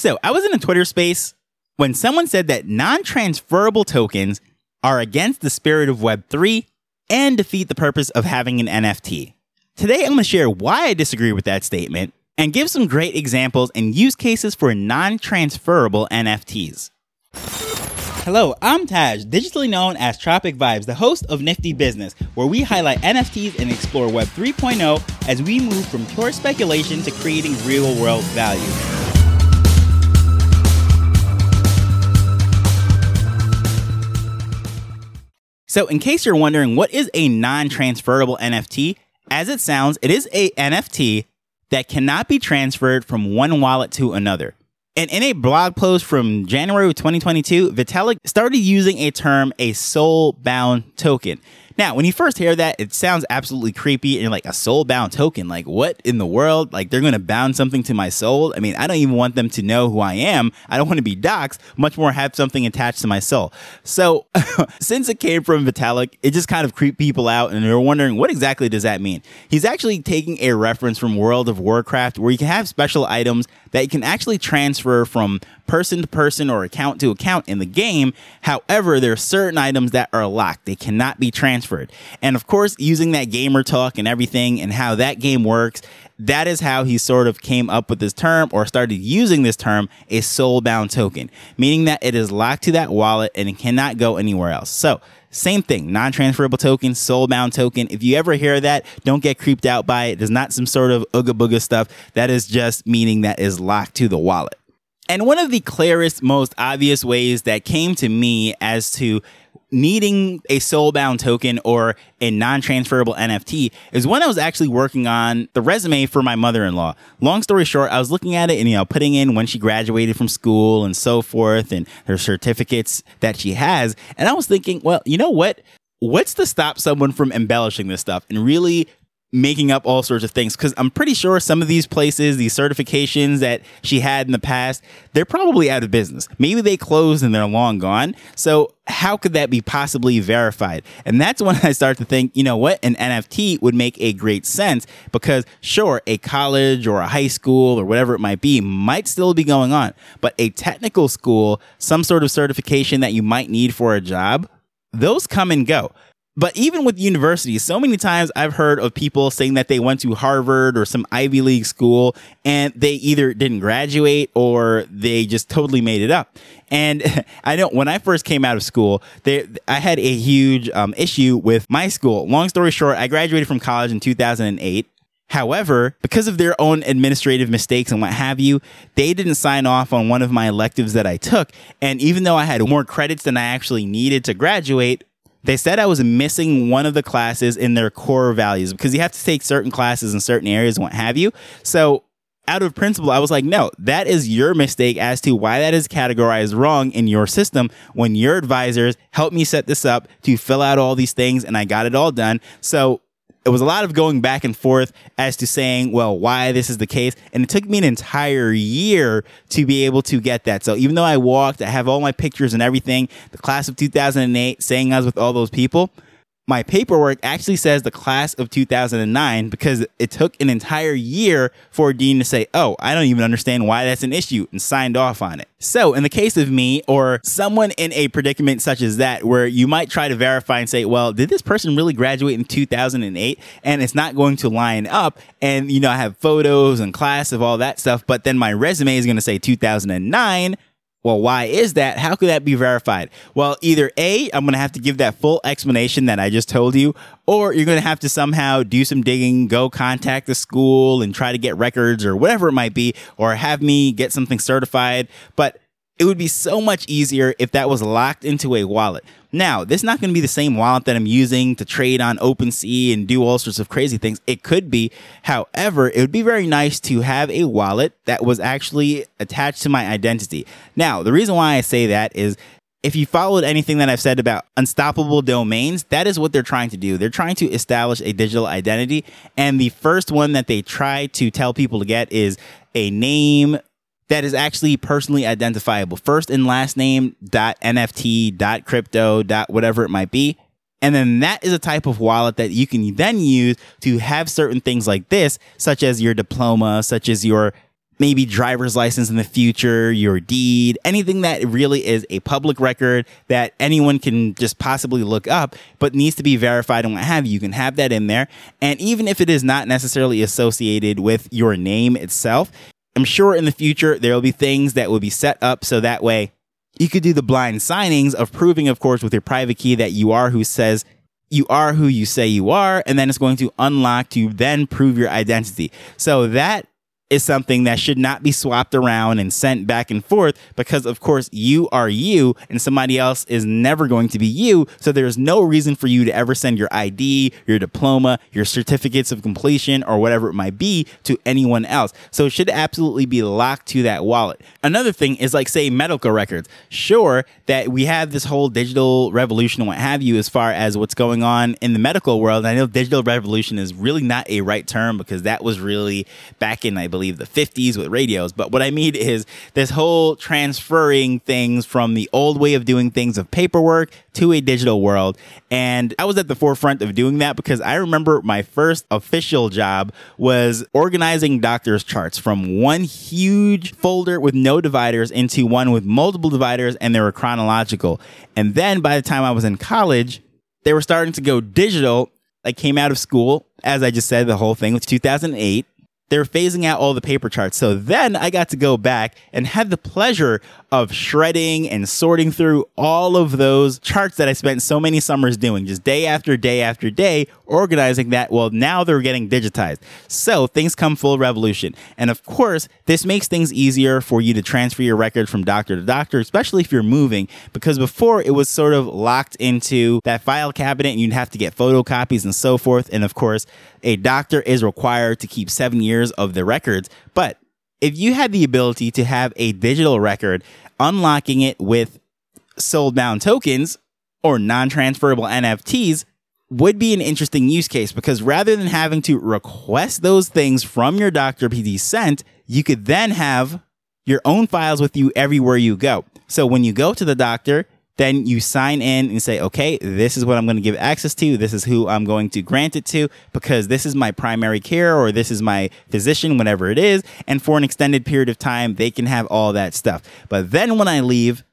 So I was in a Twitter space when someone said that non transferable tokens are against the spirit of Web3 and defeat the purpose of having an NFT. Today, I'm going to share why I disagree with that statement and give some great examples and use cases for non transferable NFTs. Hello, I'm Taj, digitally known as Tropic Vibes, the host of Nifty Business, where we highlight NFTs and explore Web 3.0 as we move from pure speculation to creating real world value. So, in case you're wondering what is a non transferable NFT, as it sounds, it is a NFT that cannot be transferred from one wallet to another. And in a blog post from January of 2022, Vitalik started using a term, a soul bound token. Now, when you first hear that, it sounds absolutely creepy and you're like a soul bound token. Like, what in the world? Like, they're going to bound something to my soul? I mean, I don't even want them to know who I am. I don't want to be doxxed, much more have something attached to my soul. So, since it came from Vitalik, it just kind of creeped people out and they're wondering what exactly does that mean? He's actually taking a reference from World of Warcraft where you can have special items that you can actually transfer from person to person or account to account in the game. However, there are certain items that are locked. They cannot be transferred. And of course, using that gamer talk and everything and how that game works, that is how he sort of came up with this term or started using this term, a soul bound token, meaning that it is locked to that wallet and it cannot go anywhere else. So same thing, non transferable token, soul bound token. If you ever hear that, don't get creeped out by it. It's not some sort of ooga booga stuff. That is just meaning that is locked to the wallet. And one of the clearest, most obvious ways that came to me as to needing a soulbound token or a non-transferable NFT is when I was actually working on the resume for my mother-in-law. Long story short, I was looking at it and you know putting in when she graduated from school and so forth and her certificates that she has, and I was thinking, well, you know what? What's to stop someone from embellishing this stuff and really making up all sorts of things because I'm pretty sure some of these places, these certifications that she had in the past, they're probably out of business. Maybe they closed and they're long gone. So how could that be possibly verified? And that's when I start to think, you know what, an NFT would make a great sense because sure, a college or a high school or whatever it might be might still be going on, but a technical school, some sort of certification that you might need for a job, those come and go. But even with universities, so many times I've heard of people saying that they went to Harvard or some Ivy League school and they either didn't graduate or they just totally made it up. And I know when I first came out of school, I had a huge um, issue with my school. Long story short, I graduated from college in 2008. However, because of their own administrative mistakes and what have you, they didn't sign off on one of my electives that I took. And even though I had more credits than I actually needed to graduate, they said I was missing one of the classes in their core values because you have to take certain classes in certain areas and what have you. So out of principle, I was like, no, that is your mistake as to why that is categorized wrong in your system when your advisors helped me set this up to fill out all these things and I got it all done. So it was a lot of going back and forth as to saying, well, why this is the case. And it took me an entire year to be able to get that. So even though I walked, I have all my pictures and everything, the class of 2008, saying I was with all those people, my paperwork actually says the class of 2009 because it took an entire year for a dean to say, Oh, I don't even understand why that's an issue and signed off on it. So, in the case of me or someone in a predicament such as that, where you might try to verify and say, Well, did this person really graduate in 2008? And it's not going to line up. And, you know, I have photos and class of all that stuff, but then my resume is going to say 2009 well, why is that? How could that be verified? Well, either A, I'm going to have to give that full explanation that I just told you, or you're going to have to somehow do some digging, go contact the school and try to get records or whatever it might be, or have me get something certified. But it would be so much easier if that was locked into a wallet. Now, this is not going to be the same wallet that I'm using to trade on OpenSea and do all sorts of crazy things. It could be. However, it would be very nice to have a wallet that was actually attached to my identity. Now, the reason why I say that is if you followed anything that I've said about unstoppable domains, that is what they're trying to do. They're trying to establish a digital identity. And the first one that they try to tell people to get is a name, that is actually personally identifiable. First and last name dot NFT dot crypto dot whatever it might be. And then that is a type of wallet that you can then use to have certain things like this, such as your diploma, such as your maybe driver's license in the future, your deed, anything that really is a public record that anyone can just possibly look up, but needs to be verified and what have you. You can have that in there. And even if it is not necessarily associated with your name itself, I'm sure in the future there will be things that will be set up so that way you could do the blind signings of proving, of course, with your private key that you are who says you are who you say you are, and then it's going to unlock to then prove your identity. So that is something that should not be swapped around and sent back and forth because, of course, you are you and somebody else is never going to be you. So there's no reason for you to ever send your ID, your diploma, your certificates of completion, or whatever it might be to anyone else. So it should absolutely be locked to that wallet. Another thing is like, say, medical records. Sure, that we have this whole digital revolution and what have you as far as what's going on in the medical world. I know digital revolution is really not a right term because that was really back in, I believe, believe the 50s with radios. But what I mean is this whole transferring things from the old way of doing things of paperwork to a digital world. And I was at the forefront of doing that because I remember my first official job was organizing doctor's charts from one huge folder with no dividers into one with multiple dividers and they were chronological. And then by the time I was in college, they were starting to go digital. I came out of school, as I just said, the whole thing was 2008 they were phasing out all the paper charts. So then I got to go back and had the pleasure of shredding and sorting through all of those charts that I spent so many summers doing, just day after day after day, organizing that. Well, now they're getting digitized. So things come full revolution. And of course, this makes things easier for you to transfer your record from doctor to doctor, especially if you're moving, because before it was sort of locked into that file cabinet and you'd have to get photocopies and so forth. And of course, a doctor is required to keep seven years of the records. But if you had the ability to have a digital record, unlocking it with soul bound tokens or non transferable NFTs would be an interesting use case because rather than having to request those things from your doctor PD sent, you could then have your own files with you everywhere you go. So when you go to the doctor, then you sign in and say, okay, this is what I'm going to give access to. This is who I'm going to grant it to because this is my primary care or this is my physician, whatever it is. And for an extended period of time, they can have all that stuff. But then when I leave,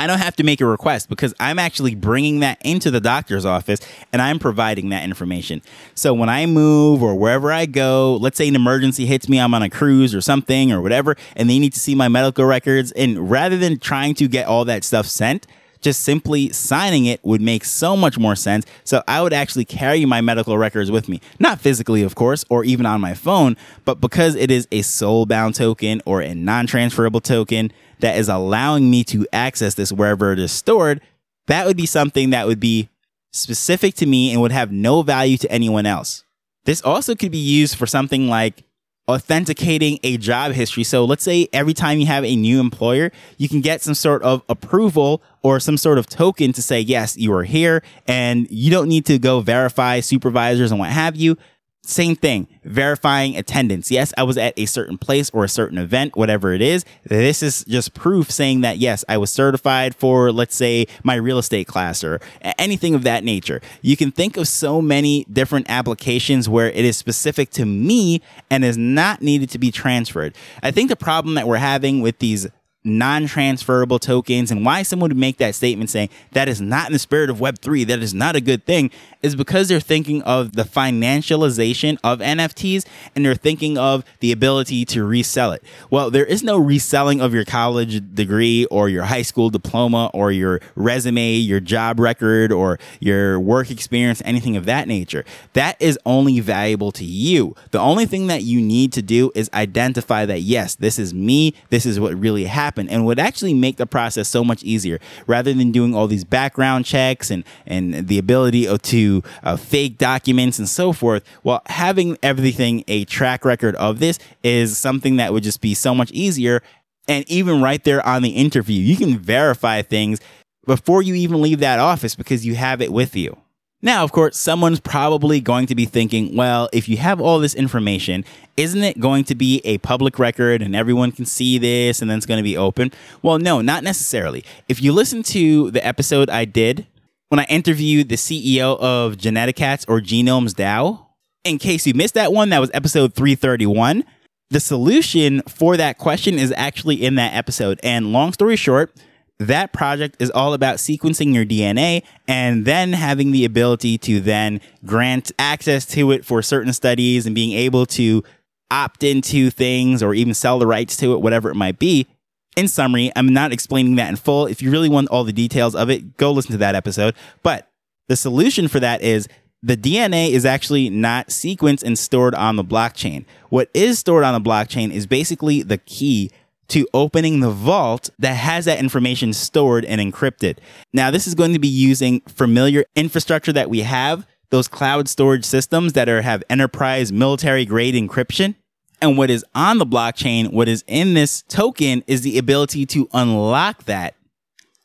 I don't have to make a request because I'm actually bringing that into the doctor's office and I'm providing that information. So when I move or wherever I go, let's say an emergency hits me, I'm on a cruise or something or whatever, and they need to see my medical records. And rather than trying to get all that stuff sent, just simply signing it would make so much more sense. So I would actually carry my medical records with me, not physically, of course, or even on my phone, but because it is a soul bound token or a non transferable token that is allowing me to access this wherever it is stored, that would be something that would be specific to me and would have no value to anyone else. This also could be used for something like authenticating a job history. So let's say every time you have a new employer, you can get some sort of approval or some sort of token to say, yes, you are here and you don't need to go verify supervisors and what have you. Same thing, verifying attendance. Yes, I was at a certain place or a certain event, whatever it is. This is just proof saying that, yes, I was certified for, let's say, my real estate class or anything of that nature. You can think of so many different applications where it is specific to me and is not needed to be transferred. I think the problem that we're having with these non-transferable tokens. And why someone would make that statement saying that is not in the spirit of web3 that is not a good thing is because they're thinking of the financialization of nfts and they're thinking of the ability to resell it. Well there is no reselling of your college degree or your high school diploma or your resume your job record or your work experience anything of that nature. That is only valuable to you. The only thing that you need to do is identify that yes this is me this is what really happened happen and would actually make the process so much easier rather than doing all these background checks and, and the ability to uh, fake documents and so forth. Well, having everything a track record of this is something that would just be so much easier. And even right there on the interview, you can verify things before you even leave that office because you have it with you. Now, of course, someone's probably going to be thinking, well, if you have all this information, isn't it going to be a public record and everyone can see this and then it's going to be open? Well, no, not necessarily. If you listen to the episode I did when I interviewed the CEO of Geneticats or Genomes DAO, in case you missed that one, that was episode 331. The solution for that question is actually in that episode. And long story short, that project is all about sequencing your DNA and then having the ability to then grant access to it for certain studies and being able to opt into things or even sell the rights to it, whatever it might be. In summary, I'm not explaining that in full. If you really want all the details of it, go listen to that episode. But the solution for that is the DNA is actually not sequenced and stored on the blockchain. What is stored on the blockchain is basically the key to opening the vault that has that information stored and encrypted. Now, this is going to be using familiar infrastructure that we have, those cloud storage systems that are have enterprise military grade encryption. And what is on the blockchain, what is in this token is the ability to unlock that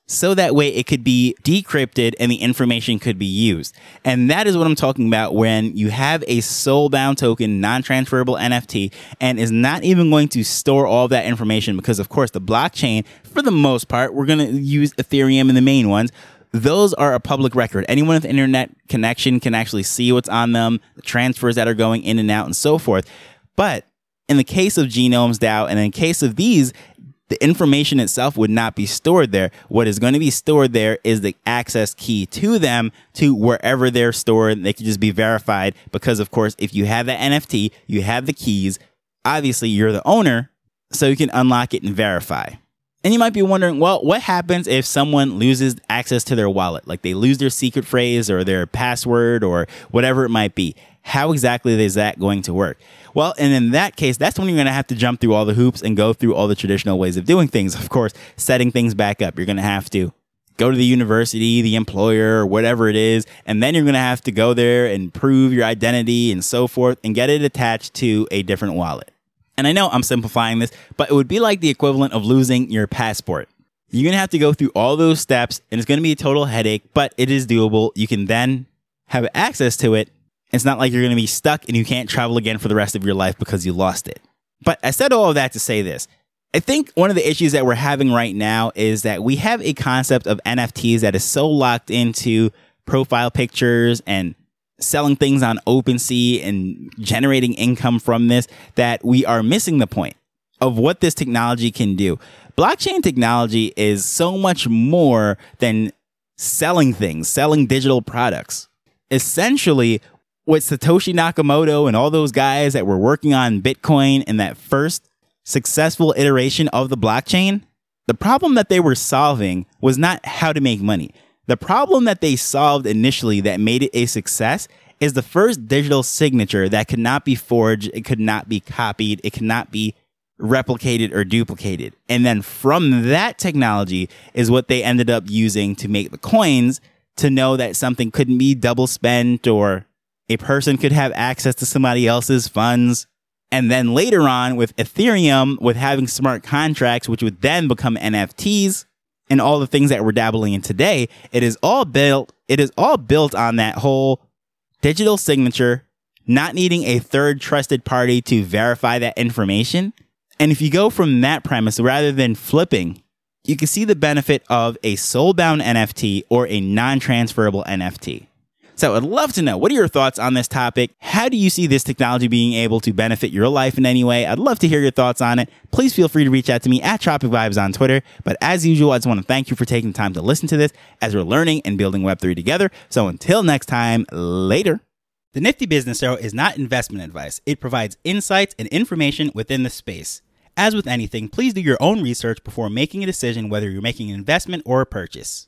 so that way it could be decrypted and the information could be used. And that is what I'm talking about when you have a soul bound token, non transferable NFT, and is not even going to store all that information because, of course, the blockchain, for the most part, we're going to use Ethereum and the main ones. Those are a public record. Anyone with internet connection can actually see what's on them, the transfers that are going in and out, and so forth. But in the case of Genomes DAO and in case of these, the information itself would not be stored there. What is going to be stored there is the access key to them to wherever they're stored. They can just be verified because, of course, if you have that NFT, you have the keys. Obviously, you're the owner, so you can unlock it and verify. And you might be wondering, well, what happens if someone loses access to their wallet? Like they lose their secret phrase or their password or whatever it might be. How exactly is that going to work? Well, and in that case, that's when you're going to have to jump through all the hoops and go through all the traditional ways of doing things. Of course, setting things back up. You're going to have to go to the university, the employer, or whatever it is, and then you're going to have to go there and prove your identity and so forth and get it attached to a different wallet. And I know I'm simplifying this, but it would be like the equivalent of losing your passport. You're going to have to go through all those steps and it's going to be a total headache, but it is doable. You can then have access to it it's not like you're going to be stuck and you can't travel again for the rest of your life because you lost it. But I said all of that to say this. I think one of the issues that we're having right now is that we have a concept of NFTs that is so locked into profile pictures and selling things on OpenSea and generating income from this that we are missing the point of what this technology can do. Blockchain technology is so much more than selling things, selling digital products. Essentially, with Satoshi Nakamoto and all those guys that were working on Bitcoin in that first successful iteration of the blockchain, the problem that they were solving was not how to make money. The problem that they solved initially that made it a success is the first digital signature that could not be forged, it could not be copied, it cannot be replicated or duplicated. And then from that technology is what they ended up using to make the coins to know that something couldn't be double spent or a person could have access to somebody else's funds. And then later on with Ethereum, with having smart contracts, which would then become NFTs and all the things that we're dabbling in today, it is all built, it is all built on that whole digital signature, not needing a third trusted party to verify that information. And if you go from that premise rather than flipping, you can see the benefit of a soul-bound NFT or a non-transferable NFT. So I'd love to know what are your thoughts on this topic? How do you see this technology being able to benefit your life in any way? I'd love to hear your thoughts on it. Please feel free to reach out to me at Tropic Vibes on Twitter. But as usual, I just want to thank you for taking time to listen to this as we're learning and building Web3 together. So until next time, later. The Nifty Business Arrow is not investment advice. It provides insights and information within the space. As with anything, please do your own research before making a decision whether you're making an investment or a purchase.